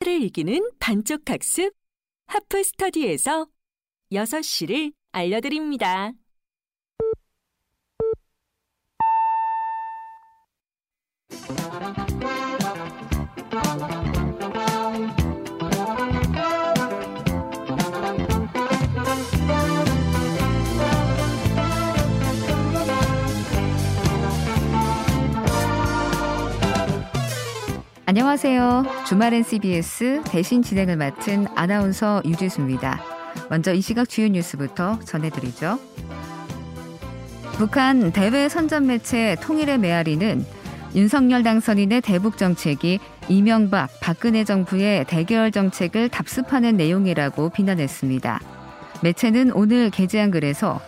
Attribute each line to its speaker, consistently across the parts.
Speaker 1: 를 이기는 반쪽 학습 하프 스터디에서 6시를 알려드립니다.
Speaker 2: 안녕하세요. 주말엔 CBS 대신 진행을 맡은 아나운서 유지수입니다. 먼저 이 시각 주요 뉴스부터 전해드리죠. 북한 대외 선전 매체 통일의 메아리는 윤석열 당선인의 대북 정책이 이명박, 박근혜 정부의 대결 정책을 답습하는 내용이라고 비난했습니다. 매체는 오늘 게재한 글에서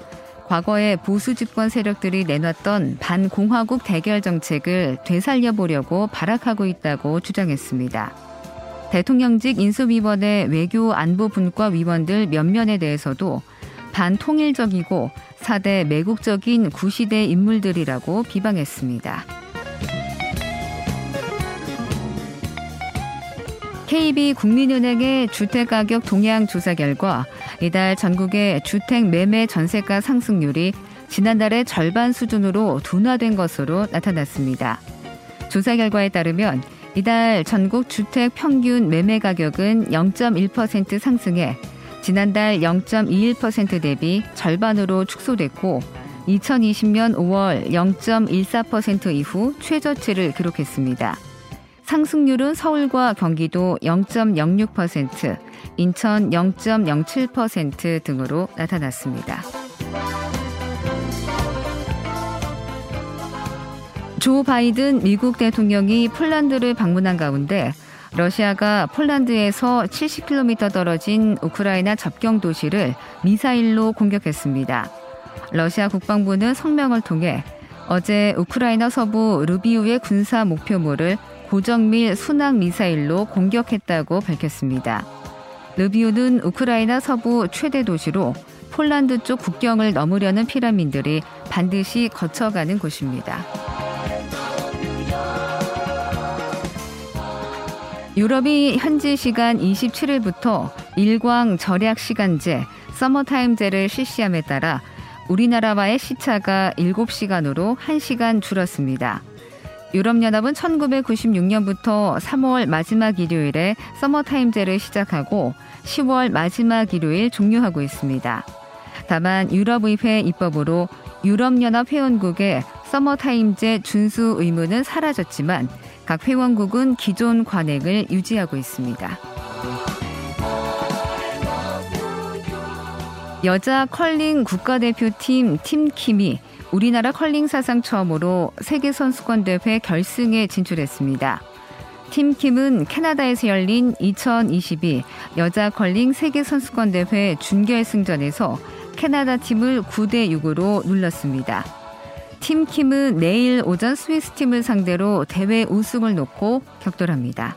Speaker 2: 과거에 보수 집권 세력들이 내놨던 반공화국 대결 정책을 되살려 보려고 발악하고 있다고 주장했습니다. 대통령직 인수위원회 외교 안보 분과 위원들 몇 면에 대해서도 반통일적이고 사대 매국적인 구시대 인물들이라고 비방했습니다. KB 국민은행의 주택가격 동향 조사 결과 이달 전국의 주택 매매 전세가 상승률이 지난달의 절반 수준으로 둔화된 것으로 나타났습니다. 조사 결과에 따르면 이달 전국 주택 평균 매매 가격은 0.1% 상승해 지난달 0.21% 대비 절반으로 축소됐고 2020년 5월 0.14% 이후 최저치를 기록했습니다. 상승률은 서울과 경기도 0.06%, 인천 0.07% 등으로 나타났습니다. 조 바이든 미국 대통령이 폴란드를 방문한 가운데 러시아가 폴란드에서 70km 떨어진 우크라이나 접경 도시를 미사일로 공격했습니다. 러시아 국방부는 성명을 통해 어제 우크라이나 서부 루비우의 군사 목표물을 고정밀 순항 미사일로 공격했다고 밝혔습니다. 르비우는 우크라이나 서부 최대 도시로 폴란드 쪽 국경을 넘으려는 피라민들이 반드시 거쳐가는 곳입니다. 유럽이 현지 시간 27일부터 일광 절약 시간제 서머타임제를 실시함에 따라 우리나라와의 시차가 7시간으로 1시간 줄었습니다. 유럽연합은 1996년부터 3월 마지막 일요일에 서머타임제를 시작하고 10월 마지막 일요일 종료하고 있습니다. 다만 유럽의회 입법으로 유럽연합 회원국의 서머타임제 준수 의무는 사라졌지만 각 회원국은 기존 관행을 유지하고 있습니다. 여자 컬링 국가대표팀 팀킴이 우리나라 컬링 사상 처음으로 세계 선수권 대회 결승에 진출했습니다. 팀 킴은 캐나다에서 열린 2022 여자 컬링 세계 선수권 대회 준결승전에서 캐나다 팀을 9대 6으로 눌렀습니다. 팀 킴은 내일 오전 스위스 팀을 상대로 대회 우승을 놓고 격돌합니다.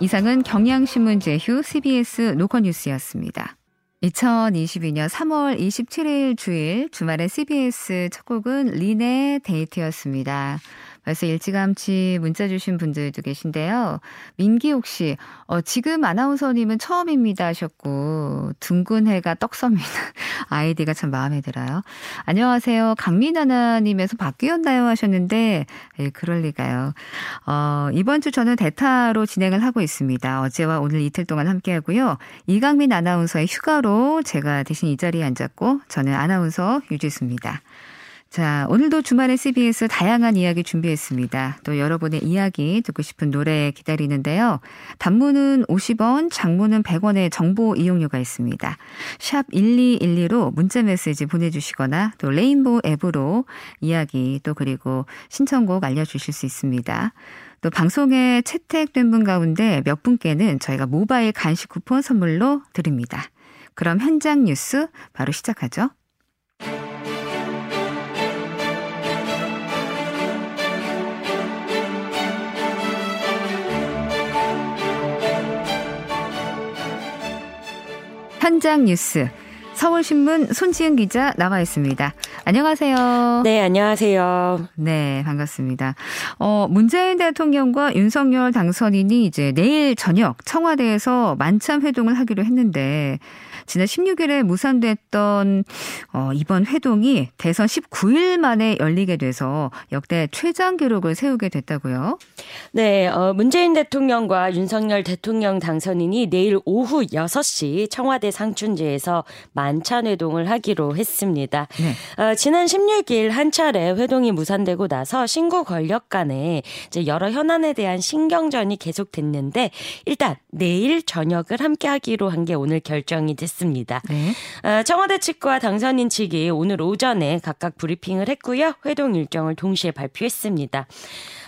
Speaker 2: 이상은 경향신문 제휴 CBS 노컷뉴스였습니다. 2022년 3월 27일 주일 주말에 CBS 첫 곡은 린의 데이트였습니다. 벌써 일찌감치 문자 주신 분들도 계신데요. 민기옥 씨, 어, 지금 아나운서님은 처음입니다 하셨고, 둥근 해가 떡섭니다. 아이디가 참 마음에 들어요. 안녕하세요. 강민하나님에서 바뀌었나요? 하셨는데, 예, 그럴리가요. 어, 이번 주 저는 대타로 진행을 하고 있습니다. 어제와 오늘 이틀 동안 함께 하고요. 이강민 아나운서의 휴가로 제가 대신 이 자리에 앉았고, 저는 아나운서 유지수입니다. 자, 오늘도 주말에 CBS 다양한 이야기 준비했습니다. 또 여러분의 이야기 듣고 싶은 노래 기다리는데요. 단문은 50원, 장문은 100원의 정보 이용료가 있습니다. 샵 1212로 문자 메시지 보내주시거나 또 레인보우 앱으로 이야기 또 그리고 신청곡 알려주실 수 있습니다. 또 방송에 채택된 분 가운데 몇 분께는 저희가 모바일 간식 쿠폰 선물로 드립니다. 그럼 현장 뉴스 바로 시작하죠. 현장 뉴스. 서울신문 손지은 기자 나와 있습니다. 안녕하세요.
Speaker 3: 네, 안녕하세요.
Speaker 2: 네, 반갑습니다. 어, 문재인 대통령과 윤석열 당선인이 이제 내일 저녁 청와대에서 만찬 회동을 하기로 했는데 지난 16일에 무산됐던 어, 이번 회동이 대선 19일 만에 열리게 돼서 역대 최장 기록을 세우게 됐다고요.
Speaker 3: 네, 어, 문재인 대통령과 윤석열 대통령 당선인이 내일 오후 6시 청와대 상춘지에서 만찬 회동을 하기로 했습니다. 네. 어, 지난 16일 한 차례 회동이 무산되고 나서 신구 권력 간에 이제 여러 현안에 대한 신경전이 계속됐는데 일단 내일 저녁을 함께 하기로 한 게 오늘 결정이 됐습니다. 했습니다. 네. 어, 청와대 측과 당선인 측이 오늘 오전에 각각 브리핑을 했고요. 회동 일정을 동시에 발표했습니다.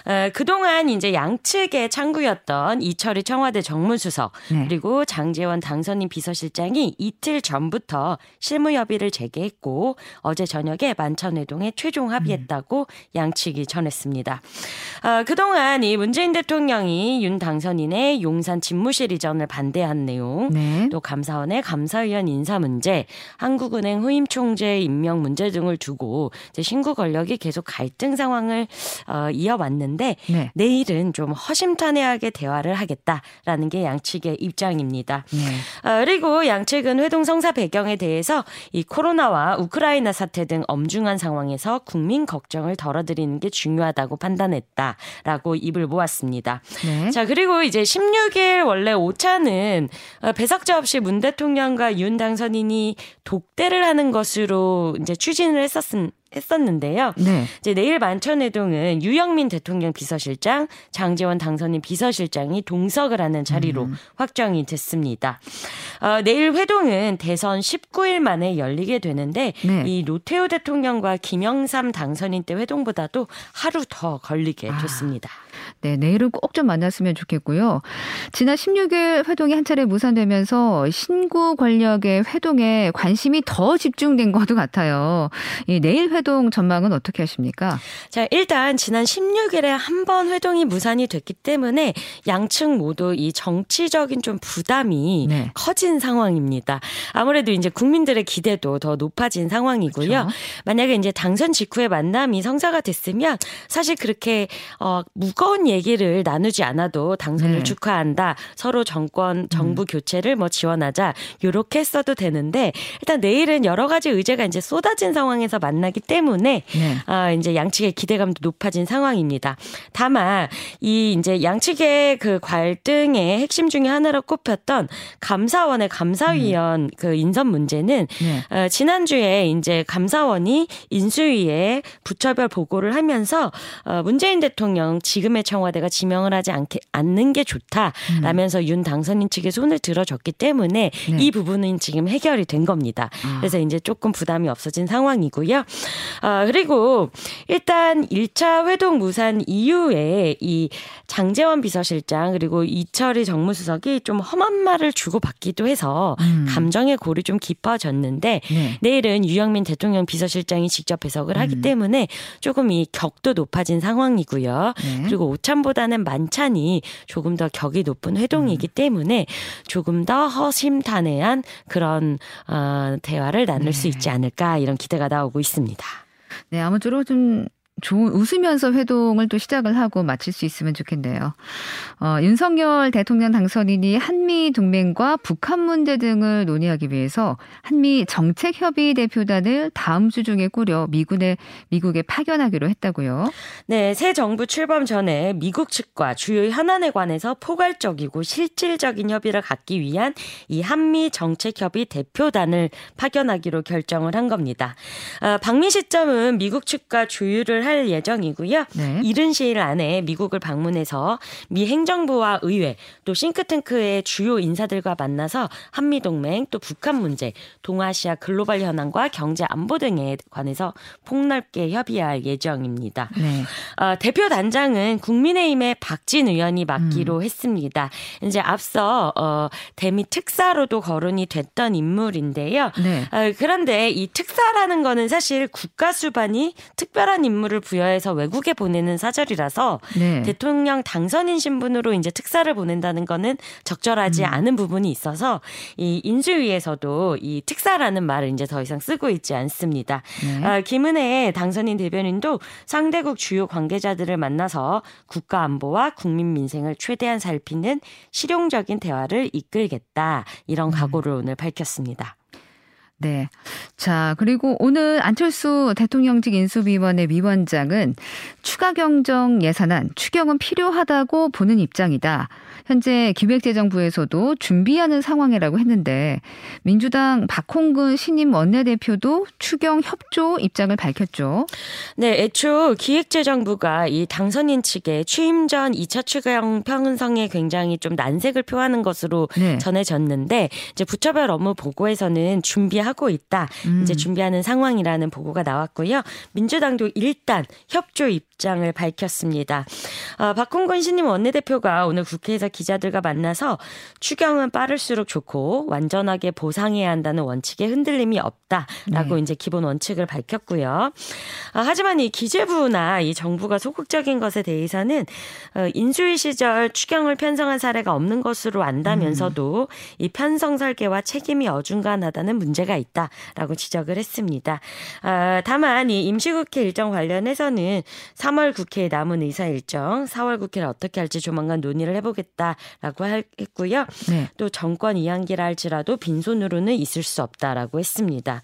Speaker 3: 어, 그동안 이제 양측의 창구였던 이철희 청와대 정무수석 네. 그리고 장재원 당선인 비서실장이 이틀 전부터 실무 협의를 재개했고 어제 저녁에 만천회동에 최종 합의했다고 음. 양측이 전했습니다. 어, 그동안 이 문재인 대통령이 윤 당선인의 용산 집무실 이전을 반대한 내용, 네. 또 감사원의 감사위원 인사 문제, 한국은행 후임 총재 임명 문제 등을 두고 신구 권력이 계속 갈등 상황을 어, 이어왔는데 있는데 네. 내일은 좀 허심탄회하게 대화를 하겠다라는 게 양측의 입장입니다. 네. 어, 그리고 양측은 회동 성사 배경에 대해서 이 코로나와 우크라이나 사태 등 엄중한 상황에서 국민 걱정을 덜어드리는 게 중요하다고 판단했다라고 입을 모았습니다. 네. 자 그리고 이제 16일 원래 오차는 어, 배석자 없이 문 대통령과 윤 당선인이 독대를 하는 것으로 이제 추진을 했었습니다. 했었는데요. 네. 이제 내일 만천회동은 유영민 대통령 비서실장, 장재원 당선인 비서실장이 동석을 하는 자리로 음. 확정이 됐습니다. 어, 내일 회동은 대선 19일 만에 열리게 되는데 네. 이 노태우 대통령과 김영삼 당선인 때 회동보다도 하루 더 걸리게 아. 됐습니다.
Speaker 2: 네, 내일은 꼭 좀 만났으면 좋겠고요. 지난 16일 회동이 한 차례 무산되면서 신구 권력의 회동에 관심이 더 집중된 것도 같아요. 이 내일 회동 전망은 어떻게 하십니까?
Speaker 3: 자, 일단 지난 16일에 한 번 회동이 무산이 됐기 때문에 양측 모두 이 정치적인 좀 부담이 네. 커진 상황입니다. 아무래도 이제 국민들의 기대도 더 높아진 상황이고요. 그렇죠. 만약에 이제 당선 직후에 만남이 성사가 됐으면 사실 그렇게 어 무거운 얘기를 나누지 않아도 당선을 네. 축하한다. 서로 정권 정부 음. 교체를 뭐 지원하자. 요렇게 써도 되는데 일단 내일은 여러 가지 의제가 이제 쏟아진 상황에서 만나기 때문에 네. 아 이제 양측의 기대감도 높아진 상황입니다. 다만 이 이제 양측의 그 갈등의 핵심 중에 하나로 꼽혔던 감사원의 감사위원 음. 그 인선 문제는 네. 어, 지난주에 이제 감사원이 인수위에 부처별 보고를 하면서 어, 문재인 대통령 지금의 청와대가 지명을 하지 않게 않는 게 좋다라면서 음. 윤 당선인 측에 손을 들어줬기 때문에 네. 이 부분은 지금 해결이 된 겁니다. 아. 그래서 이제 조금 부담이 없어진 상황이고요. 아, 그리고 일단 1차 회동 무산 이후에 이 장재원 비서실장 그리고 이철희 정무수석이 좀 험한 말을 주고받기도 해서 음. 감정의 골이 좀 깊어졌는데 네. 내일은 유영민 대통령 비서실장이 직접 배석을 하기 음. 때문에 조금 이 격도 높아진 상황이고요. 네. 그리고 오찬보다는 만찬이 조금 더 격이 높은 회동이기 음. 때문에 조금 더 허심탄회한 그런 어, 대화를 나눌 네. 수 있지 않을까 이런 기대가 나오고 있습니다.
Speaker 2: 네, 아무쪼록 좀 좋은 웃으면서 회동을 또 시작을 하고 마칠 수 있으면 좋겠네요. 어, 윤석열 대통령 당선인이 한미 동맹과 북한 문제 등을 논의하기 위해서 한미 정책 협의 대표단을 다음 주 중에 꾸려 미군에 미국에 파견하기로 했다고요.
Speaker 3: 네, 새 정부 출범 전에 미국 측과 주요 현안에 관해서 포괄적이고 실질적인 협의를 갖기 위한 이 한미 정책 협의 대표단을 파견하기로 결정을 한 겁니다. 어, 방미 시점은 미국 측과 조율을 할 예정이고요. 네. 이른 시일 안에 미국을 방문해서 미 행정부와 의회 또 싱크탱크의 주요 인사들과 만나서 한미 동맹 또 북한 문제, 동아시아 글로벌 현안과 경제 안보 등에 관해서 폭넓게 협의할 예정입니다. 네. 어, 대표 단장은 국민의힘의 박진 의원이 맡기로 음. 했습니다. 이제 앞서 어, 대미 특사로도 거론이 됐던 인물인데요. 네. 어, 그런데 이 특사라는 거는 사실 국가 수반이 특별한 임무를 임무를 부여해서 외국에 보내는 사절이라서 네. 대통령 당선인 신분으로 이제 특사를 보낸다는 거는 적절하지 음. 않은 부분이 있어서 이 인수위에서도 이 특사라는 말을 이제 더 이상 쓰고 있지 않습니다. 네. 아, 김은혜 당선인 대변인도 상대국 주요 관계자들을 만나서 국가 안보와 국민 민생을 최대한 살피는 실용적인 대화를 이끌겠다 이런 음. 각오를 음. 오늘 밝혔습니다.
Speaker 2: 네. 자, 그리고 오늘 안철수 대통령직 인수위원회 위원장은 추가 경정 예산안 추경은 필요하다고 보는 입장이다. 현재 기획재정부에서도 준비하는 상황이라고 했는데 민주당 박홍근 신임 원내대표도 추경 협조 입장을 밝혔죠.
Speaker 3: 네, 애초 기획재정부가 이 당선인 측에 취임 전 2차 추경 편성에 굉장히 좀 난색을 표하는 것으로 네. 전해졌는데 이제 부처별 업무 보고에서는 준비하고 있다. 음. 이제 준비하는 상황이라는 보고가 나왔고요. 민주당도 일단 협조 입장을 밝혔습니다. 어, 박홍근 신임 원내대표가 오늘 국회에서 기자들과 만나서 추경은 빠를수록 좋고 완전하게 보상해야 한다는 원칙에 흔들림이 없다라고 네. 이제 기본 원칙을 밝혔고요. 아, 하지만 이 기재부나 이 정부가 소극적인 것에 대해서는 어, 인수위 시절 추경을 편성한 사례가 없는 것으로 안다면서도 음. 이 편성 설계와 책임이 어중간하다는 문제가 있다라고 지적을 했습니다. 아, 다만 이 임시국회 일정 관련해서는 3월 국회에 남은 의사 일정, 4월 국회를 어떻게 할지 조만간 논의를 해보겠다. 있다라고 했고요. 네. 또 정권 이양기라 할지라도 빈손으로는 있을 수 없다라고 했습니다.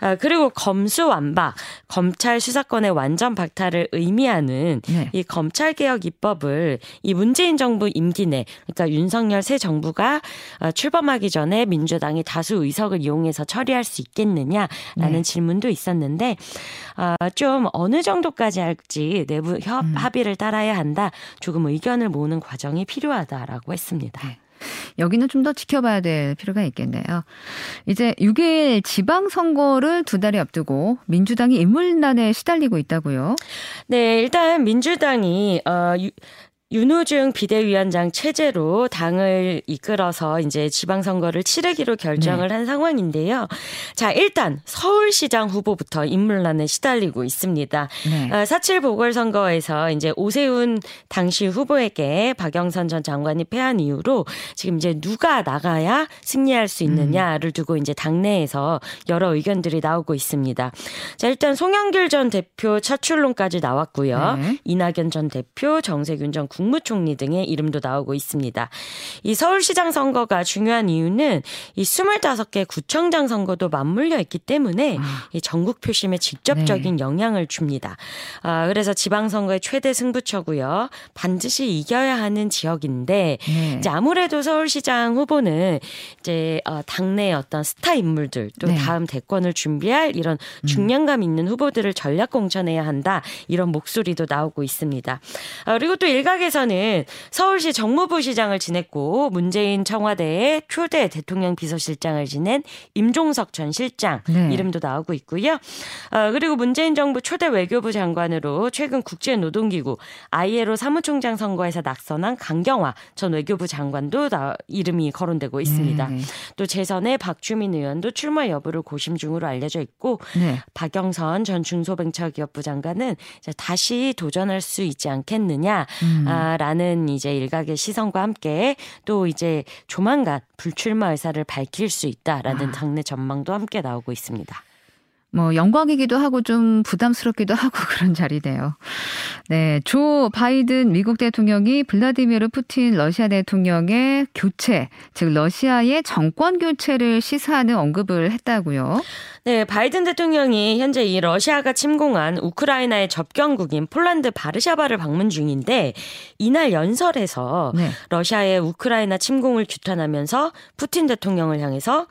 Speaker 3: 아, 그리고 검수완박, 검찰 수사권의 완전 박탈을 의미하는 네. 이 검찰개혁 입법을 이 문재인 정부 임기 내, 그러니까 윤석열 새 정부가 어, 출범하기 전에 민주당이 다수 의석을 이용해서 처리할 수 있겠느냐라는 네. 질문도 있었는데 아, 좀 어느 정도까지 할지 내부 협 음. 합의를 따라야 한다. 조금 의견을 모으는 과정이 필요하다 라고 했습니다. 네.
Speaker 2: 여기는 좀 더 지켜봐야 될 필요가 있겠네요. 이제 6일 지방선거를 두 달이 앞두고 민주당이 인물난에 시달리고 있다고요?
Speaker 3: 네, 일단 민주당이 어, 윤호중 비대위원장 체제로 당을 이끌어서 이제 지방선거를 치르기로 결정을 네. 한 상황인데요. 자, 일단 서울시장 후보부터 인물난에 시달리고 있습니다. 네. 4.7 어, 보궐선거에서 이제 오세훈 당시 후보에게 박영선 전 장관이 패한 이후로 지금 이제 누가 나가야 승리할 수 있느냐를 두고 이제 당내에서 여러 의견들이 나오고 있습니다. 자, 일단 송영길 전 대표 차출론까지 나왔고요. 네. 이낙연 전 대표, 정세균 전 국. 국무총리 등의 이름도 나오고 있습니다. 이 서울시장 선거가 중요한 이유는 이 25개 구청장 선거도 맞물려 있기 때문에 아. 이 전국 표심에 직접적인 네. 영향을 줍니다. 아, 그래서 지방선거의 최대 승부처고요. 반드시 이겨야 하는 지역인데 네. 이제 아무래도 서울시장 후보는 이제 어, 당내 어떤 스타 인물들 또 네. 다음 대권을 준비할 이런 음. 중량감 있는 후보들을 전략 공천해야 한다 이런 목소리도 나오고 있습니다. 아, 그리고 또 일각에서 한국에서는 서울시 정무부 시장을 지냈고 문재인 청와대의 초대 대통령 비서실장을 지낸 임종석 전 실장 네. 이름도 나오고 있고요. 어, 그리고 문재인 정부 초대 외교부 장관으로 최근 국제노동기구 ILO 사무총장 선거에서 낙선한 강경화 전 외교부 장관도 나, 이름이 거론되고 있습니다. 네. 또 재선의 박주민 의원도 출마 여부를 고심 중으로 알려져 있고 네. 박영선 전 중소벤처기업부 장관은 다시 도전할 수 있지 않겠느냐. 음. 아, 라는 이제 일각의 시선과 함께 또 이제 조만간 불출마 의사를 밝힐 수 있다라는 아. 당내 전망도 함께 나오고 있습니다.
Speaker 2: 뭐 영광이기도 하고 좀 부담스럽기도 하고 그런 자리네요. 네, 조 바이든 미국 대통령이 블라디미르 푸틴 러시아 대통령의 교체, 즉 러시아의 정권 교체를 시사하는 언급을 했다고요.
Speaker 3: 네, 바이든 대통령이 현재 이 러시아가 침공한 우크라이나의 접경국인 폴란드 바르샤바를 방문 중인데 이날 연설에서 네. 러시아의 우크라이나 침공을 규탄하면서 푸틴 대통령을 향해서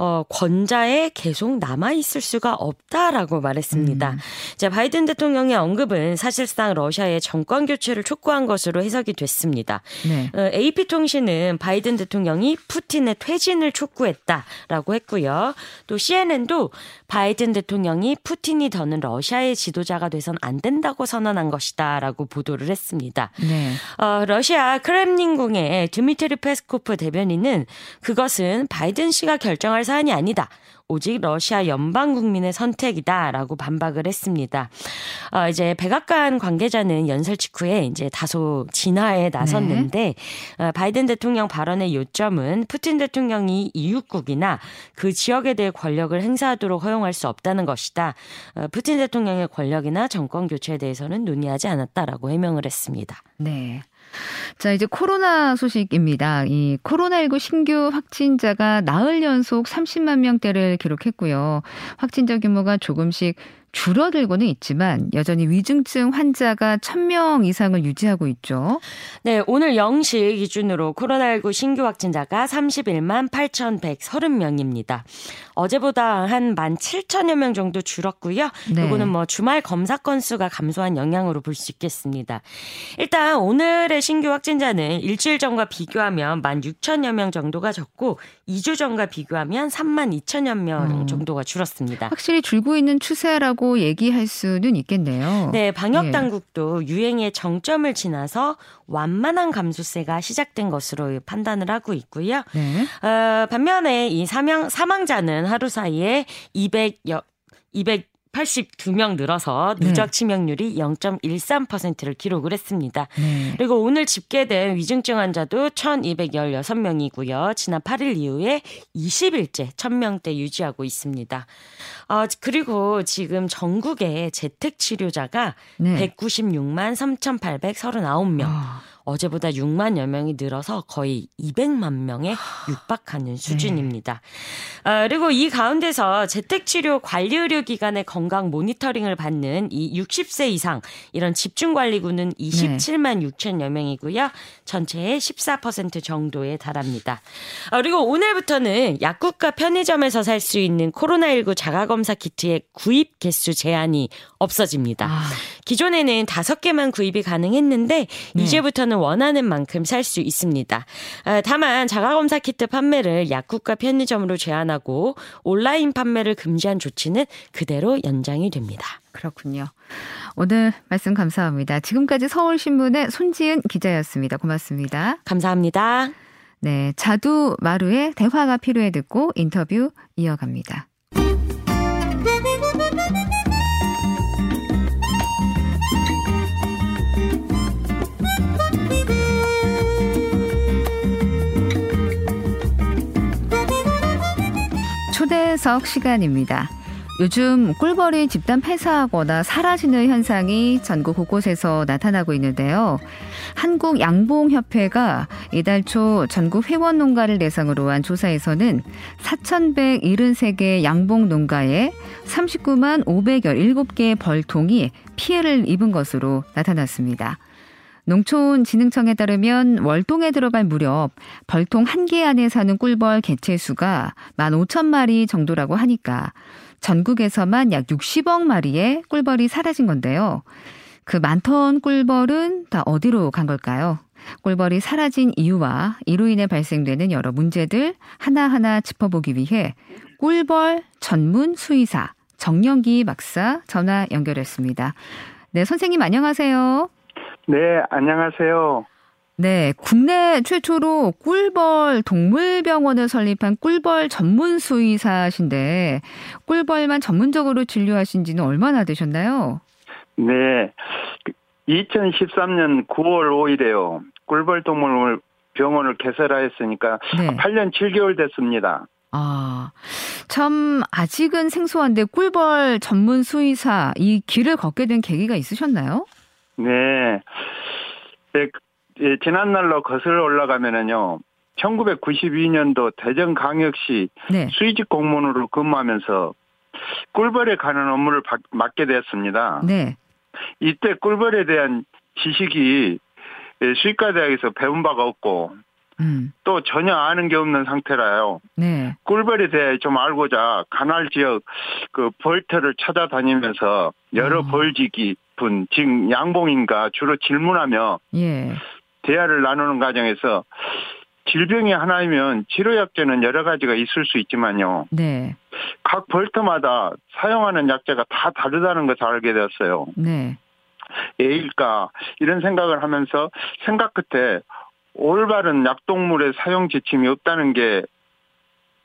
Speaker 3: 어, 권자에 계속 남아 있을 수가 없다라고 말했습니다. 음. 자, 바이든 대통령의 언급은 사실상 러시아의 정권 교체를 촉구한 것으로 해석이 됐습니다. 네. 어, AP 통신은 바이든 대통령이 푸틴의 퇴진을 촉구했다라고 했고요. 또 CNN도 바이든 대통령이 푸틴이 더는 러시아의 지도자가 돼선 안 된다고 선언한 것이다라고 보도를 했습니다. 네. 어, 러시아 크렘린궁의 드미트리 페스코프 대변인은 그것은 바이든 씨가 결정할 사안이 아니다. 오직 러시아 연방 국민의 선택이다라고 반박을 했습니다. 어, 이제 백악관 관계자는 연설 직후에 이제 다소 진화에 나섰는데 네. 어, 바이든 대통령 발언의 요점은 푸틴 대통령이 이웃국이나 그 지역에 대해 권력을 행사하도록 허용할 수 없다는 것이다. 어, 푸틴 대통령의 권력이나 정권 교체에 대해서는 논의하지 않았다라고 해명을 했습니다.
Speaker 2: 네. 자, 이제 코로나 소식입니다. 이 코로나19 신규 확진자가 나흘 연속 30만 명대를 기록했고요. 확진자 규모가 조금씩 줄어들고는 있지만 여전히 위중증 환자가 1000명 이상을 유지하고 있죠.
Speaker 3: 네, 오늘 0시 기준으로 코로나19 신규 확진자가 31만 8,130명입니다. 어제보다 한 17,000여 명 정도 줄었고요. 네. 이거는 뭐 주말 검사 건수가 감소한 영향으로 볼 수 있겠습니다. 일단 오늘의 신규 확진자는 일주일 전과 비교하면 16,000여 명 정도가 적고 2주 전과 비교하면 3만 2천여 명 음. 정도가 줄었습니다.
Speaker 2: 확실히 줄고 있는 추세라고 얘기할 수는 있겠네요.
Speaker 3: 네, 방역 예. 당국도 예. 유행의 정점을 지나서 완만한 감소세가 시작된 것으로 판단을 하고 있고요. 네. 어, 반면에 이 사망 사망자는 하루 사이에 200 여, 200 82명 늘어서 누적 네. 치명률이 0.13%를 기록을 했습니다. 네. 그리고 오늘 집계된 위중증 환자도 1,216명이고요. 지난 8일 이후에 20일째 1,000명대 유지하고 있습니다. 어, 그리고 지금 전국에 재택 치료자가 네. 196만 3,839명. 아. 어제보다 6만여 명이 늘어서 거의 200만 명에 육박하는 네. 수준입니다. 네. 그리고 이 가운데서 재택치료 관리 의료 기관의 건강 모니터링을 받는 이 60세 이상 이런 집중 관리군은 27만 네. 6천여 명이고요. 전체의 14% 정도에 달합니다. 아, 그리고 오늘부터는 약국과 편의점에서 살 수 있는 코로나19 자가검사 키트의 구입 개수 제한이 없어집니다. 아. 기존에는 5개만 구입이 가능했는데 네. 이제부터는 원하는 만큼 살 수 있습니다. 아, 다만 자가검사 키트 판매를 약국과 편의점으로 제한하고 온라인 판매를 금지한 조치는 그대로 연장이 됩니다.
Speaker 2: 그렇군요. 오늘 말씀 감사합니다. 지금까지 서울신문의 손지은 기자였습니다. 고맙습니다.
Speaker 3: 감사합니다.
Speaker 2: 네, 자두 마루의 대화가 필요해 듣고 인터뷰 이어갑니다. 초대석 시간입니다. 요즘 꿀벌이 집단 폐사하거나 사라지는 현상이 전국 곳곳에서 나타나고 있는데요. 한국 양봉협회가 이달 초 전국 회원 농가를 대상으로 한 조사에서는 4,173개 양봉 농가에 39만 517개의 벌통이 피해를 입은 것으로 나타났습니다. 농촌진흥청에 따르면 월동에 들어갈 무렵 벌통 한 개 안에 사는 꿀벌 개체 수가 1만 5천 마리 정도라고 하니까 전국에서만 약 60억 마리의 꿀벌이 사라진 건데요. 그 많던 꿀벌은 다 어디로 간 걸까요? 꿀벌이 사라진 이유와 이로 인해 발생되는 여러 문제들 하나하나 짚어보기 위해 꿀벌 전문 수의사 정영기 박사 전화 연결했습니다. 네, 선생님 안녕하세요.
Speaker 4: 네, 안녕하세요.
Speaker 2: 네, 국내 최초로 꿀벌 동물병원을 설립한 꿀벌 전문 수의사신데 꿀벌만 전문적으로 진료하신 지는 얼마나 되셨나요?
Speaker 4: 네. 2013년 9월 5일에요. 꿀벌 동물 병원을 개설하였으니까 네. 8년 7개월 됐습니다.
Speaker 2: 아, 참 아직은 생소한데 꿀벌 전문 수의사 이 길을 걷게 된 계기가 있으셨나요?
Speaker 4: 네. 네 예, 지난날로 거슬러 올라가면은요. 1992년도 대전광역시 네. 수의직 공무원으로 근무하면서 꿀벌에 관한 업무를 바, 맡게 되었습니다. 네. 이때 꿀벌에 대한 지식이 예, 수의과대학에서 배운 바가 없고 음. 또 전혀 아는 게 없는 상태라요. 네. 꿀벌에 대해 좀 알고자 간할 지역 그 벌터를 찾아다니면서 여러 어. 벌지기 분, 즉 양봉인가 주로 질문하며 예. 대화를 나누는 과정에서 질병이 하나이면 치료약제는 여러 가지가 있을 수 있지만요. 네. 각 벌터마다 사용하는 약제가 다 다르다는 것을 알게 되었어요. 네. A일까 이런 생각을 하면서 생각 끝에 올바른 약동물의 사용 지침이 없다는 게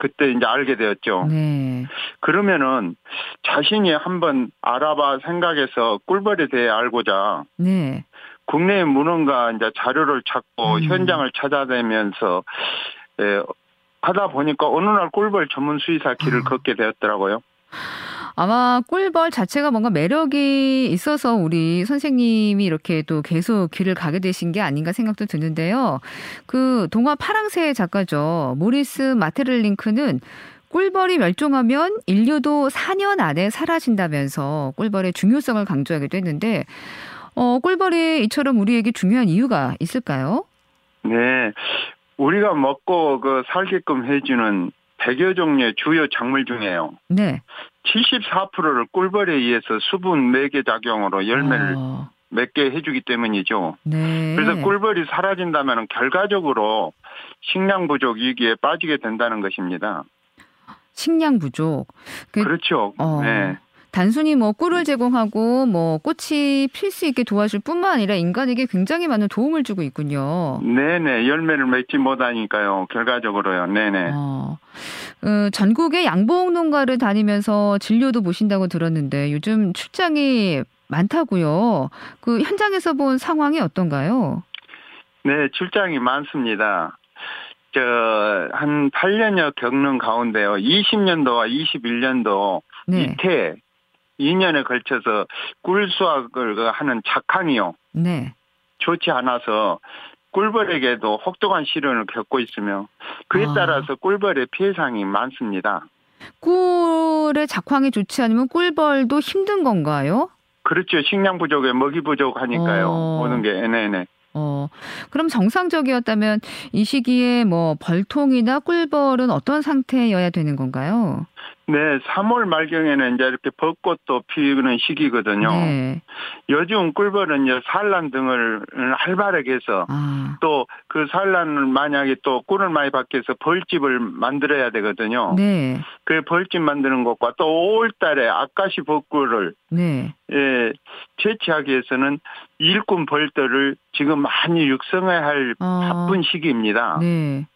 Speaker 4: 그때 이제 알게 되었죠. 네. 그러면은 자신이 한번 알아봐 생각해서 꿀벌에 대해 알고자 네. 국내의 문헌과 이제 자료를 찾고 음. 현장을 찾아다니면서 예, 하다 보니까 어느 날 꿀벌 전문 수의사 길을 아. 걷게 되었더라고요.
Speaker 2: 아마 꿀벌 자체가 뭔가 매력이 있어서 우리 선생님이 이렇게 또 계속 길을 가게 되신 게 아닌가 생각도 드는데요. 그 동화 파랑새 작가죠. 모리스 마테를링크는 꿀벌이 멸종하면 인류도 4년 안에 사라진다면서 꿀벌의 중요성을 강조하기도 했는데 어, 꿀벌이 이처럼 우리에게 중요한 이유가 있을까요?
Speaker 4: 네. 우리가 먹고 그 살게끔 해주는 100여 종류의 주요 작물 중에요. 네. 74%를 꿀벌에 의해서 수분 매개 작용으로 열매를 어. 맺게 해주기 때문이죠. 네. 그래서 꿀벌이 사라진다면 결과적으로 식량 부족 위기에 빠지게 된다는 것입니다.
Speaker 2: 식량 부족.
Speaker 4: 그, 렇죠 어. 네.
Speaker 2: 단순히 뭐 꿀을 제공하고 뭐 꽃이 필 수 있게 도와줄 뿐만 아니라 인간에게 굉장히 많은 도움을 주고 있군요.
Speaker 4: 네네 열매를 맺지 못하니까요 결과적으로요. 네네. 어,
Speaker 2: 어, 전국의 양봉 농가를 다니면서 진료도 보신다고 들었는데 요즘 출장이 많다고요. 그 현장에서 본 상황이 어떤가요?
Speaker 4: 네 출장이 많습니다. 저, 한 8년여 겪는 가운데요. 20년도와 21년도 네. 이태 2년에 걸쳐서 꿀 수확을 하는 착항이요. 네. 좋지 않아서 꿀벌에게도 혹독한 시련을 겪고 있으며 그에 아. 따라서 꿀벌의 피해상이 많습니다.
Speaker 2: 꿀의 작황이 좋지 않으면 꿀벌도 힘든 건가요?
Speaker 4: 그렇죠. 식량 부족에 먹이 부족하니까요. 어. 오는 게 네네. 어,
Speaker 2: 그럼 정상적이었다면 이 시기에 뭐 벌통이나 꿀벌은 어떤 상태여야 되는 건가요?
Speaker 4: 네, 3월 말경에는 이제 이렇게 벚꽃도 피우는 시기거든요. 네. 요즘 꿀벌은 이제 산란 등을 활발하게 해서 아. 또그 산란을 만약에 또 꿀을 많이 받기 위해서 벌집을 만들어야 되거든요. 네. 그 벌집 만드는 것과 또 5월 달에 아까시 벚꿀을 네. 예, 채취하기 위해서는 일꾼 벌들을 지금 많이 육성해야 할 아. 바쁜 시기입니다. 네.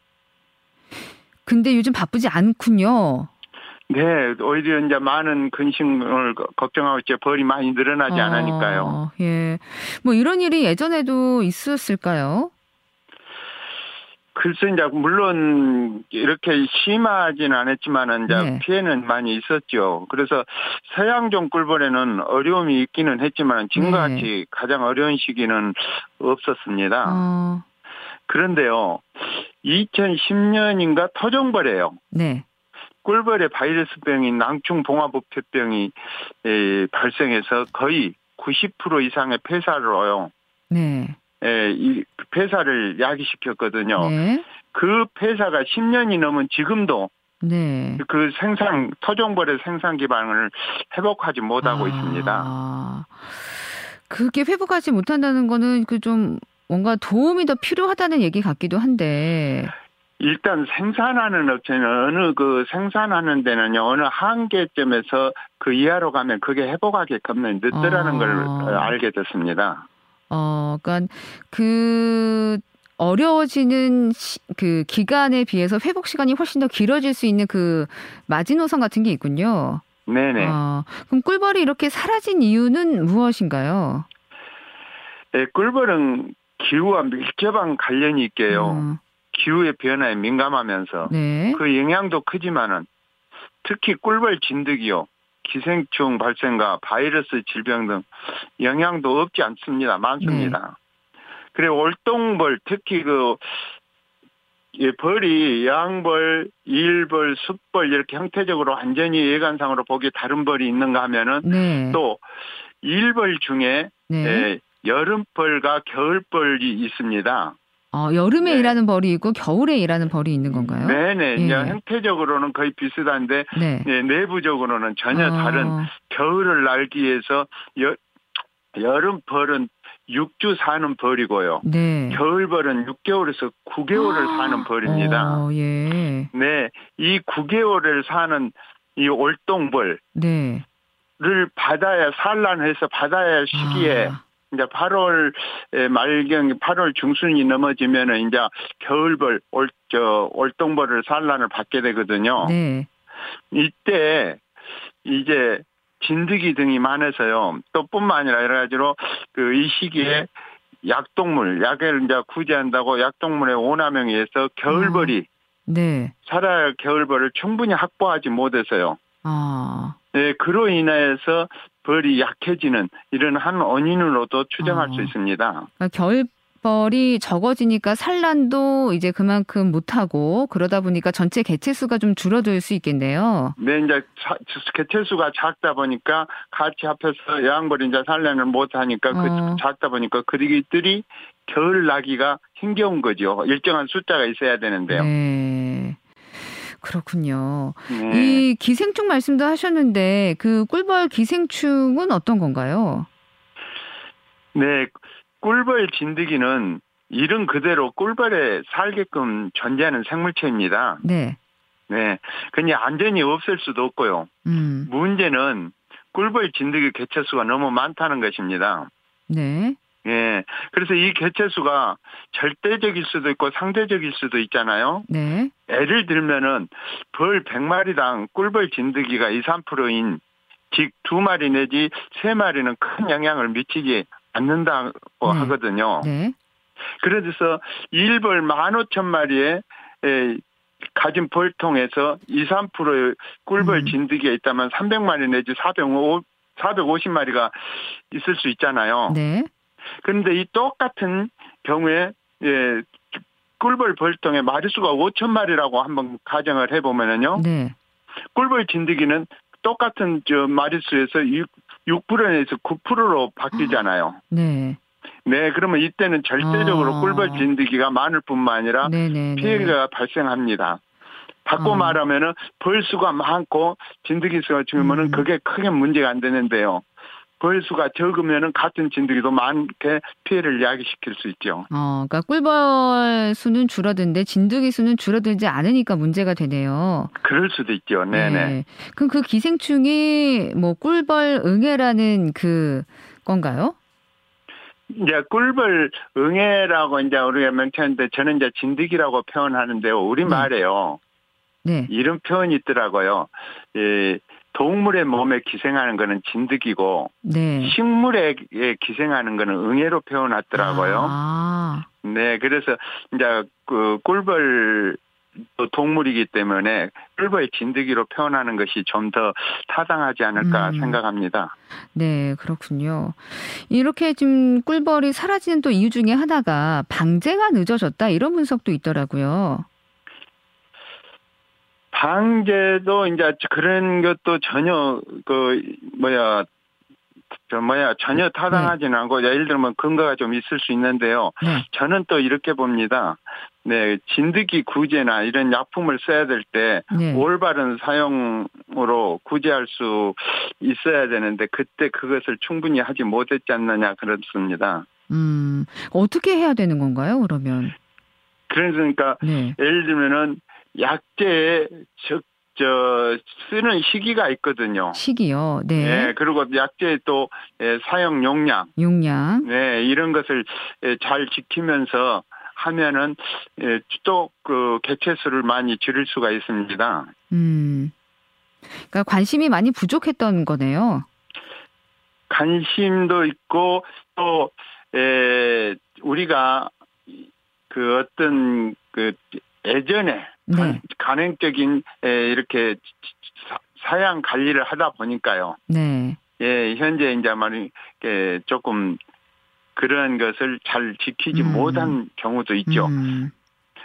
Speaker 2: 근데 요즘 바쁘지 않군요.
Speaker 4: 네, 오히려 이제 많은 근심을 걱정하고 이제 벌이 많이 늘어나지 어, 않으니까요.
Speaker 2: 예. 뭐 이런 일이 예전에도 있었을까요?
Speaker 4: 글쎄 이제 물론 이렇게 심하지는 않았지만은 이제 네. 피해는 많이 있었죠. 그래서 서양종 꿀벌에는 어려움이 있기는 했지만 지금과 네. 같이 가장 어려운 시기는 없었습니다. 어. 그런데요, 2010년인가 토종벌이에요. 네. 꿀벌의 바이러스병인 낭충봉화부패병이 발생해서 거의 90% 이상의 폐사로요. 네. 예, 이 폐사를 야기시켰거든요. 네. 그 폐사가 10년이 넘은 지금도 네. 그 생산 토종벌의 생산 기반을 회복하지 못하고 아, 있습니다.
Speaker 2: 그게 회복하지 못한다는 거는 그 좀 뭔가 도움이 더 필요하다는 얘기 같기도 한데.
Speaker 4: 일단 생산하는 업체는 어느 그 생산하는 데는요 어느 한계점에서 그 이하로 가면 그게 회복하게끔 늦더라는 어. 걸 알게 됐습니다.
Speaker 2: 어, 그러니까 그 어려워지는 시, 그 기간에 비해서 회복 시간이 훨씬 더 길어질 수 있는 그 마지노선 같은 게 있군요.
Speaker 4: 네네. 어,
Speaker 2: 그럼 꿀벌이 이렇게 사라진 이유는 무엇인가요?
Speaker 4: 네, 꿀벌은 기후와 밀접한 관련이 있게요. 음. 기후의 변화에 민감하면서 네. 그 영향도 크지만은 특히 꿀벌 진드기요. 기생충 발생과 바이러스 질병 등 영향도 없지 않습니다. 많습니다. 네. 그리고 올동벌 특히 그 예, 벌이 양벌, 일벌, 숫벌 이렇게 형태적으로 완전히 예관상으로 보기 다른 벌이 있는가 하면은 네. 또 일벌 중에 네. 예, 여름벌과 겨울벌이 있습니다.
Speaker 2: 어, 여름에 네. 일하는 벌이 있고 겨울에 일하는 벌이 있는 건가요?
Speaker 4: 네네. 예. 형태적으로는 거의 비슷한데 네. 네, 내부적으로는 전혀 아. 다른 겨울을 날기 위해서 여, 여름 벌은 6주 사는 벌이고요. 네. 겨울 벌은 6개월에서 9개월을 아. 사는 벌입니다. 어, 예. 네. 이 9개월을 사는 이 올동벌. 네. 를 받아야 산란해서 받아야 시기에 아. 이제 8월 말경 8월 중순이 넘어지면은 이제 겨울벌 올 저 올동벌을 산란을 받게 되거든요. 네. 이때 이제 진드기 등이 많아서요. 또 뿐만 아니라 여러 가지로 그 이 시기에 약동물, 약을 이제 구제한다고 약동물의 오남용에 의해서 겨울벌이 어. 네. 살아야 겨울벌을 충분히 확보하지 못해서요. 아. 네, 그로 인해서 벌이 약해지는 이런 한 원인으로도 추정할 어. 수 있습니다.
Speaker 2: 그러니까 겨울 벌이 적어지니까 산란도 이제 그만큼 못하고 그러다 보니까 전체 개체 수가 좀 줄어들 수 있겠네요.
Speaker 4: 네, 이제 개체 수가 작다 보니까 같이 합해서 야왕벌이 이제 산란을 못하니까 그 어. 그 작다 보니까 그들이 겨울 나기가 힘겨운 거죠. 일정한 숫자가 있어야 되는데요. 네.
Speaker 2: 그렇군요. 네. 이 기생충 말씀도 하셨는데 그 꿀벌 기생충은 어떤 건가요?
Speaker 4: 네, 꿀벌 진드기는 이름 그대로 꿀벌에 살게끔 존재하는 생물체입니다. 네. 네. 그냥 완전히 없을 수도 없고요. 음. 문제는 꿀벌 진드기 개체수가 너무 많다는 것입니다. 네. 예. 그래서 이 개체수가 절대적일 수도 있고 상대적일 수도 있잖아요. 네. 예를 들면은 벌 100마리당 꿀벌 진드기가 2, 3%인 즉 두 마리 내지 세 마리는 큰 영향을 미치지 않는다고 네. 하거든요. 네. 그래서 일벌 15,000마리의 가진 벌통에서 2, 3%의 꿀벌 음. 진드기가 있다면 300마리 내지 450, 450마리가 있을 수 있잖아요. 네. 그런데 이 똑같은 경우에 예, 꿀벌 벌통의 마리수가 5천 마리라고 한번 가정을 해보면은요. 네. 꿀벌 진드기는 똑같은 저 마리수에서 6, 6%에서 9%로 바뀌잖아요. 네. 네, 그러면 이때는 절대적으로 아. 꿀벌 진드기가 많을 뿐만 아니라 네네네. 피해가 발생합니다. 바꿔 아. 말하면은 벌수가 많고 진드기 수가 적으면은 음. 그게 크게 문제가 안 되는데요. 벌수가 적으면은 같은 진드기 도 많게 피해를 야기시킬 수 있죠.
Speaker 2: 어, 그러니까 꿀벌 수는 줄어드는데 진드기 수는 줄어들지 않으니까 문제가 되네요.
Speaker 4: 그럴 수도 있죠. 네네. 네.
Speaker 2: 그럼 그 기생충이 뭐 꿀벌 응애라는 그 건가요?
Speaker 4: 이제 꿀벌 응애라고 이제 우리가 명칭하는데 저는 이제 진드기라고 표현하는데요. 우리 말에요. 네. 네. 이런 표현이 있더라고요. 예, 동물의 몸에 기생하는 거는 진드기고 네. 식물에 기생하는 거는 응애로 표현하더라고요. 아. 네, 그래서 이제 그 꿀벌 동물이기 때문에 꿀벌 진드기로 표현하는 것이 좀 더 타당하지 않을까 음. 생각합니다.
Speaker 2: 네, 그렇군요. 이렇게 지금 꿀벌이 사라지는 또 이유 중에 하나가 방제가 늦어졌다 이런 분석도 있더라고요.
Speaker 4: 방제도 이제 그런 것도 전혀 그 뭐야 저 뭐야 전혀 타당하지는 네. 않고 예를 들면 근거가 좀 있을 수 있는데요. 네. 저는 또 이렇게 봅니다. 네, 진드기 구제나 이런 약품을 써야 될때 네. 올바른 사용으로 구제할 수 있어야 되는데 그때 그것을 충분히 하지 못했지 않느냐 그렇습니다.
Speaker 2: 음, 어떻게 해야 되는 건가요? 그러면?
Speaker 4: 그러니까 네. 예를 들면은 약재 즉, 저, 쓰는 시기가 있거든요.
Speaker 2: 시기요, 네.
Speaker 4: 네 그리고 약재 또 예, 사용 용량.
Speaker 2: 용량.
Speaker 4: 네, 이런 것을 예, 잘 지키면서 하면은 예, 또그 개체수를 많이 줄일 수가 있습니다. 음.
Speaker 2: 그러니까 관심이 많이 부족했던 거네요.
Speaker 4: 관심도 있고 또 에, 우리가 그 어떤 그 예전에 네. 간행적인 이렇게 사양 관리를 하다 보니까요. 네. 예, 현재 이제 말이 조금 그런 것을 잘 지키지 음. 못한 경우도 있죠. 음.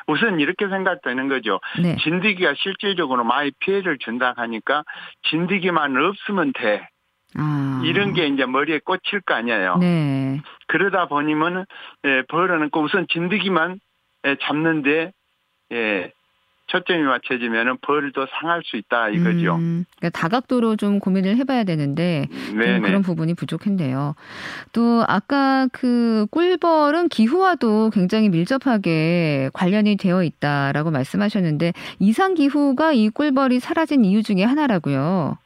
Speaker 4: 우선 이렇게 생각되는 거죠. 네. 진드기가 실질적으로 많이 피해를 준다 하니까 진드기만 없으면 돼. 아. 이런 게 이제 머리에 꽂힐 거 아니에요. 네. 그러다 보니면 예, 벌어는 우선 진드기만 예, 잡는데 예, 초점이 맞춰지면은 벌도 상할 수 있다 이거죠. 음,
Speaker 2: 그러니까 다각도로 좀 고민을 해봐야 되는데 그런 부분이 부족했네요. 또 아까 그 꿀벌은 기후와도 굉장히 밀접하게 관련이 되어 있다라고 말씀하셨는데 이상 기후가 이 꿀벌이 사라진 이유 중에 하나라고요.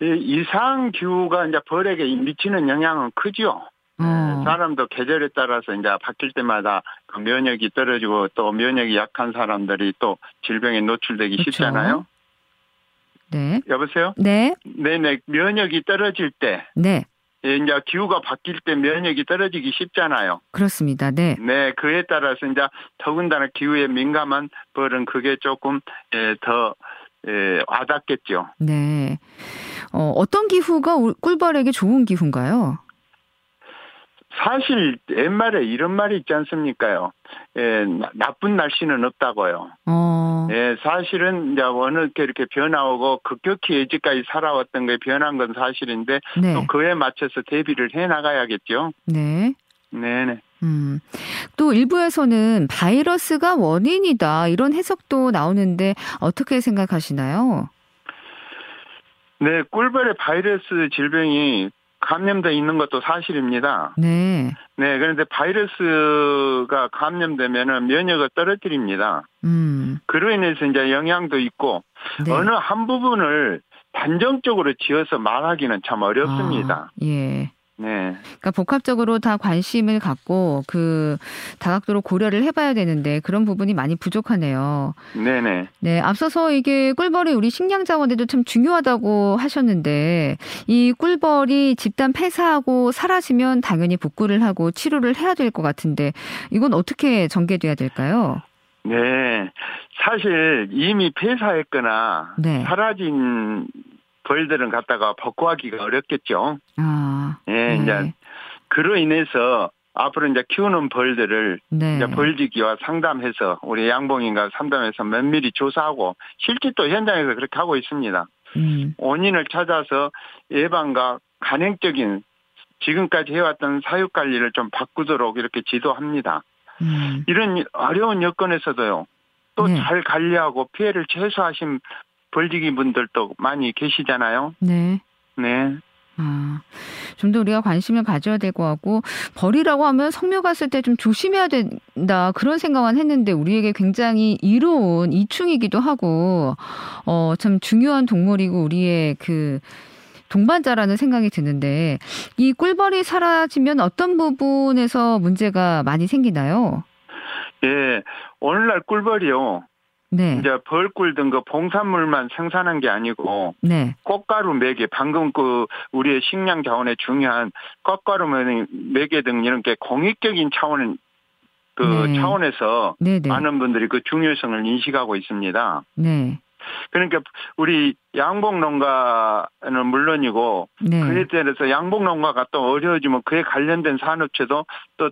Speaker 4: 이상 기후가 이제 벌에게 미치는 영향은 크죠. 어. 사람도 계절에 따라서 이제 바뀔 때마다 그 면역이 떨어지고 또 면역이 약한 사람들이 또 질병에 노출되기 그렇죠. 쉽잖아요. 네. 여보세요?
Speaker 2: 네.
Speaker 4: 네네. 면역이 떨어질 때. 네. 예, 이제 기후가 바뀔 때 면역이 떨어지기 쉽잖아요.
Speaker 2: 그렇습니다. 네.
Speaker 4: 네, 그에 따라서 이제 더군다나 기후에 민감한 벌은 그게 조금 예, 더 예, 와닿겠죠.
Speaker 2: 네. 어, 어떤 기후가 꿀벌에게 좋은 기후인가요?
Speaker 4: 사실 옛말에 이런 말이 있지 않습니까요? 예, 나쁜 날씨는 없다고요. 어. 예, 사실은 이제 어느 게 이렇게 변화오고 급격히 예지까지 살아왔던 게 변한 건 사실인데 네. 또 그에 맞춰서 대비를 해 나가야겠죠.
Speaker 2: 네.
Speaker 4: 네네.
Speaker 2: 음. 또 일부에서는 바이러스가 원인이다 이런 해석도 나오는데 어떻게 생각하시나요?
Speaker 4: 네, 꿀벌의 바이러스 질병이 감염돼 있는 것도 사실입니다.
Speaker 2: 네.
Speaker 4: 네, 그런데 바이러스가 감염되면은 면역을 떨어뜨립니다. 음. 그로 인해서 이제 영향도 있고 네. 어느 한 부분을 단정적으로 지어서 말하기는 참 어렵습니다. 아,
Speaker 2: 예. 네. 그러니까 복합적으로 다 관심을 갖고 그 다각도로 고려를 해봐야 되는데 그런 부분이 많이 부족하네요.
Speaker 4: 네네.
Speaker 2: 네. 앞서서 이게 꿀벌이 우리 식량 자원에도 참 중요하다고 하셨는데 이 꿀벌이 집단 폐사하고 사라지면 당연히 복구를 하고 치료를 해야 될 것 같은데 이건 어떻게 전개돼야 될까요?
Speaker 4: 네. 사실 이미 폐사했거나 네. 사라진 벌들은 갖다가 복구하기가 어렵겠죠.
Speaker 2: 아.
Speaker 4: 예, 네. 이제 그로 인해서 앞으로 이제 키우는 벌들을 네. 이제 벌지기와 상담해서 우리 양봉인과 상담해서 면밀히 조사하고 실제 또 현장에서 그렇게 하고 있습니다. 음. 원인을 찾아서 예방과 간행적인 지금까지 해왔던 사육 관리를 좀 바꾸도록 이렇게 지도합니다. 음. 이런 어려운 여건에서도요. 또잘 네. 관리하고 피해를 최소화하신 벌지기 분들도 많이 계시잖아요.
Speaker 2: 네.
Speaker 4: 네.
Speaker 2: 아, 좀 더 우리가 관심을 가져야 될 것 같고 벌이라고 하면 성묘 갔을 때 좀 조심해야 된다 그런 생각만 했는데 우리에게 굉장히 이로운 이충이기도 하고 어 참 중요한 동물이고 우리의 그 동반자라는 생각이 드는데 이 꿀벌이 사라지면 어떤 부분에서 문제가 많이 생기나요?
Speaker 4: 예, 오늘날 꿀벌이요. 네. 이제 벌꿀 등그 봉산물만 생산한 게 아니고 네. 꽃가루 매개 방금 그 우리의 식량 자원에 중요한 꽃가루 매개 등 이런 게 공익적인 차원 그 네. 차원에서 네네. 네. 많은 분들이 그 중요성을 인식하고 있습니다.
Speaker 2: 네.
Speaker 4: 그러니까 우리 양봉 농가는 물론이고 네. 그에 대해서 양봉 농가가 또 어려워지면 그에 관련된 산업체도 또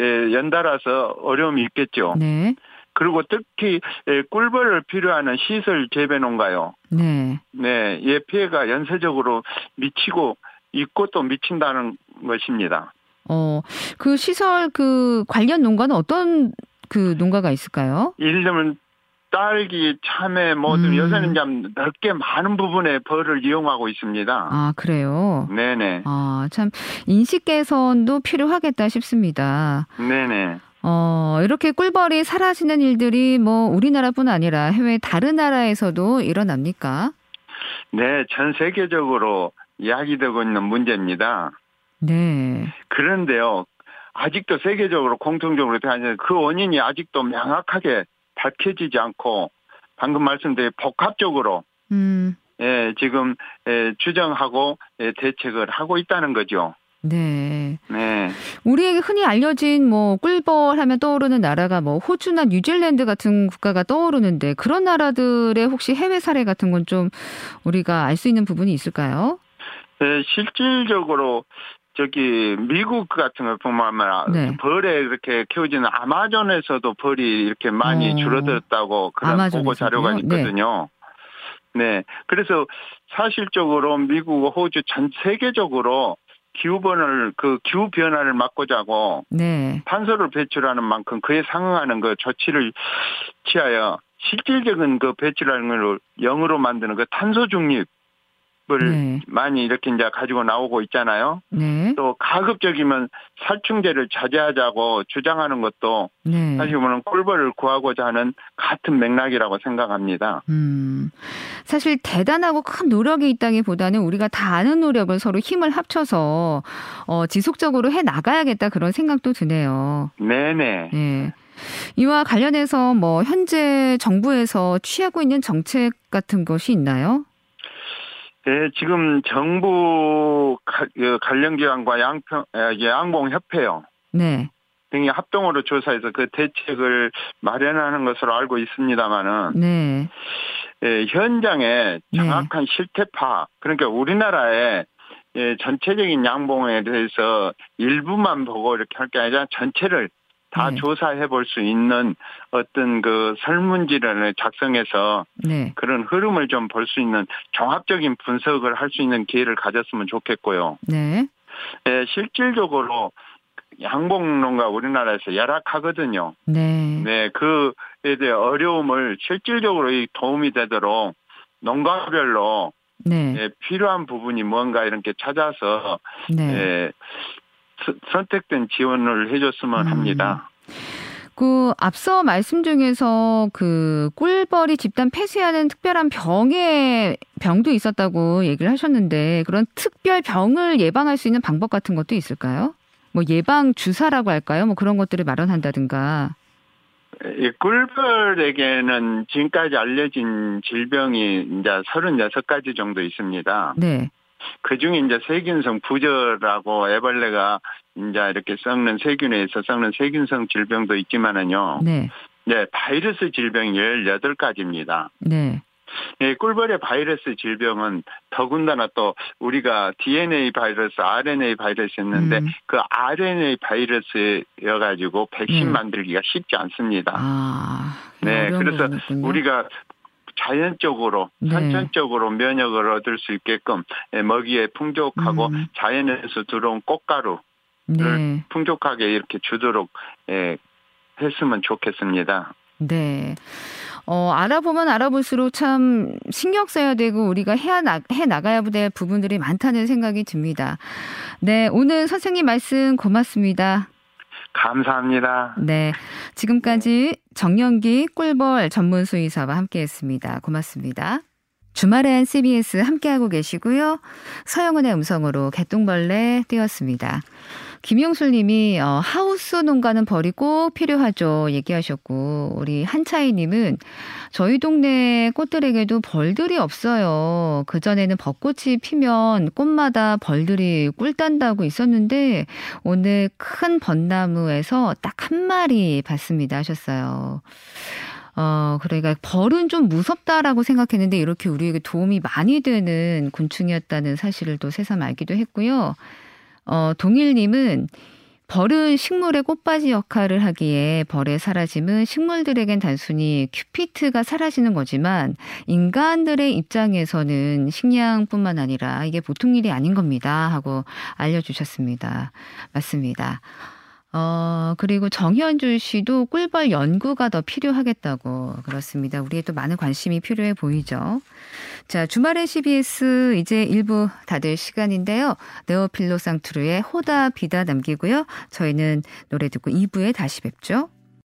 Speaker 4: 예, 연달아서 어려움이 있겠죠.
Speaker 2: 네.
Speaker 4: 그리고 특히 예, 꿀벌을 필요하는 시설 재배 농가요.
Speaker 2: 네.
Speaker 4: 네, 예 피해가 연쇄적으로 미치고 있고 또 미친다는 것입니다.
Speaker 2: 어, 그 시설 그 관련 농가는 어떤 그 농가가 있을까요?
Speaker 4: 예를 들면 딸기, 참외 모든 음. 요새는 좀 넓게 많은 부분에 벌을 이용하고 있습니다.
Speaker 2: 아 그래요?
Speaker 4: 네네.
Speaker 2: 아참 인식 개선도 필요하겠다 싶습니다.
Speaker 4: 네네.
Speaker 2: 어, 이렇게 꿀벌이 사라지는 일들이 뭐 우리나라뿐 아니라 해외 다른 나라에서도 일어납니까?
Speaker 4: 네, 전 세계적으로 이야기되고 있는 문제입니다.
Speaker 2: 네.
Speaker 4: 그런데요, 아직도 세계적으로 공통적으로 그 원인이 아직도 명확하게 밝혀지지 않고 방금 말씀드린 복합적으로 음. 예, 지금 예, 추정하고 예, 대책을 하고 있다는 거죠.
Speaker 2: 네.
Speaker 4: 네.
Speaker 2: 우리에게 흔히 알려진 뭐 꿀벌 하면 떠오르는 나라가 뭐 호주나 뉴질랜드 같은 국가가 떠오르는데 그런 나라들의 혹시 해외 사례 같은 건 좀 우리가 알 수 있는 부분이 있을까요?
Speaker 4: 네, 실질적으로 저기 미국 같은 걸 보면 네. 벌에 이렇게 키워지는 아마존에서도 벌이 이렇게 많이 어. 줄어들었다고 그런 아마존에서도요? 보고 자료가 네. 있거든요. 네. 네. 그래서 사실적으로 미국, 호주 전 세계적으로 기후 변화를 그 기후 변화를 막고자고 네. 탄소를 배출하는 만큼 그에 상응하는 그 조치를 취하여 실질적인 그 배출하는 걸 영으로 만드는 그 탄소 중립 네. 많이 이렇게 이제 가지고 나오고 있잖아요. 네. 또 가급적이면 살충제를 자제하자고 주장하는 것도 네. 사실 보면 꿀벌을 구하고자 하는 같은 맥락이라고 생각합니다. 음,
Speaker 2: 사실 대단하고 큰 노력이 있다기보다는 우리가 다 아는 노력을 서로 힘을 합쳐서 어, 지속적으로 해 나가야겠다 그런 생각도 드네요.
Speaker 4: 네네. 네.
Speaker 2: 이와 관련해서 뭐 현재 정부에서 취하고 있는 정책 같은 것이 있나요?
Speaker 4: 네, 지금 정부 그 관련기관과 양평, 양봉협회요. 네. 등이 합동으로 조사해서 그 대책을 마련하는 것으로 알고 있습니다만은. 네. 예, 현장에 네. 정확한 네. 실태파, 그러니까 우리나라의 예, 전체적인 양봉에 대해서 일부만 보고 이렇게 할 게 아니라 전체를 다 네. 조사해 볼 수 있는 어떤 그 설문지를 작성해서 네. 그런 흐름을 좀 볼 수 있는 종합적인 분석을 할 수 있는 기회를 가졌으면 좋겠고요. 네. 네 실질적으로 양봉농가 우리나라에서 열악하거든요. 네. 네, 그에 대해 어려움을 실질적으로 도움이 되도록 농가별로 네. 네, 필요한 부분이 뭔가 이렇게 찾아서 네. 네, 선택된 지원을 해줬으면 음. 합니다.
Speaker 2: 그 앞서 말씀 중에서 그 꿀벌이 집단 폐쇄하는 특별한 병의 병도 있었다고 얘기를 하셨는데 그런 특별 병을 예방할 수 있는 방법 같은 것도 있을까요? 뭐 예방 주사라고 할까요? 뭐 그런 것들을 마련한다든가.
Speaker 4: 이 꿀벌에게는 지금까지 알려진 질병이 이제 36가지 정도 있습니다. 네. 그 중에 이제 세균성 부저라고 애벌레가 이제 이렇게 썩는 세균에서 썩는 세균성 질병도 있지만은요. 네. 네, 바이러스 질병 18가지입니다. 네. 네, 꿀벌의 바이러스 질병은 더군다나 또 우리가 DNA 바이러스, RNA 바이러스였는데 음. 그 RNA 바이러스여가지고 백신 음. 만들기가 쉽지 않습니다. 아, 네, 그래서 우리가 자연적으로 네. 선천적으로 면역을 얻을 수 있게끔 예, 먹이에 풍족하고 음. 자연에서 들어온 꽃가루를 네. 풍족하게 이렇게 주도록 예, 했으면 좋겠습니다.
Speaker 2: 네. 어, 알아보면 알아볼수록 참 신경 써야 되고 우리가 해야 나, 해 나가야 될 부분들이 많다는 생각이 듭니다. 네, 오늘 선생님 말씀 고맙습니다.
Speaker 4: 감사합니다.
Speaker 2: 네. 지금까지 정영기 꿀벌 전문 수의사와 함께 했습니다. 고맙습니다. 주말엔 CBS 함께하고 계시고요. 서영은의 음성으로 개똥벌레 띄웠습니다. 김용술 님이 어, 하우스 농가는 벌이 꼭 필요하죠. 얘기하셨고, 우리 한차이 님은 저희 동네 꽃들에게도 벌들이 없어요. 그전에는 벚꽃이 피면 꽃마다 벌들이 꿀 딴다고 있었는데, 오늘 큰 벚나무에서 딱 한 마리 봤습니다. 하셨어요. 어, 그러니까 벌은 좀 무섭다라고 생각했는데 이렇게 우리에게 도움이 많이 되는 곤충이었다는 사실을 또 새삼 알기도 했고요. 어, 동일님은 벌은 식물의 꽃바지 역할을 하기에 벌의 사라짐은 식물들에겐 단순히 큐피트가 사라지는 거지만 인간들의 입장에서는 식량뿐만 아니라 이게 보통 일이 아닌 겁니다. 하고 알려주셨습니다. 맞습니다. 어, 그리고 정현준 씨도 꿀벌 연구가 더 필요하겠다고 그렇습니다. 우리의 또 많은 관심이 필요해 보이죠. 자, 주말의 CBS 이제 일부 다들 시간인데요. 네오필로 상트루의 호다 비다 남기고요. 저희는 노래 듣고 2부에 다시 뵙죠.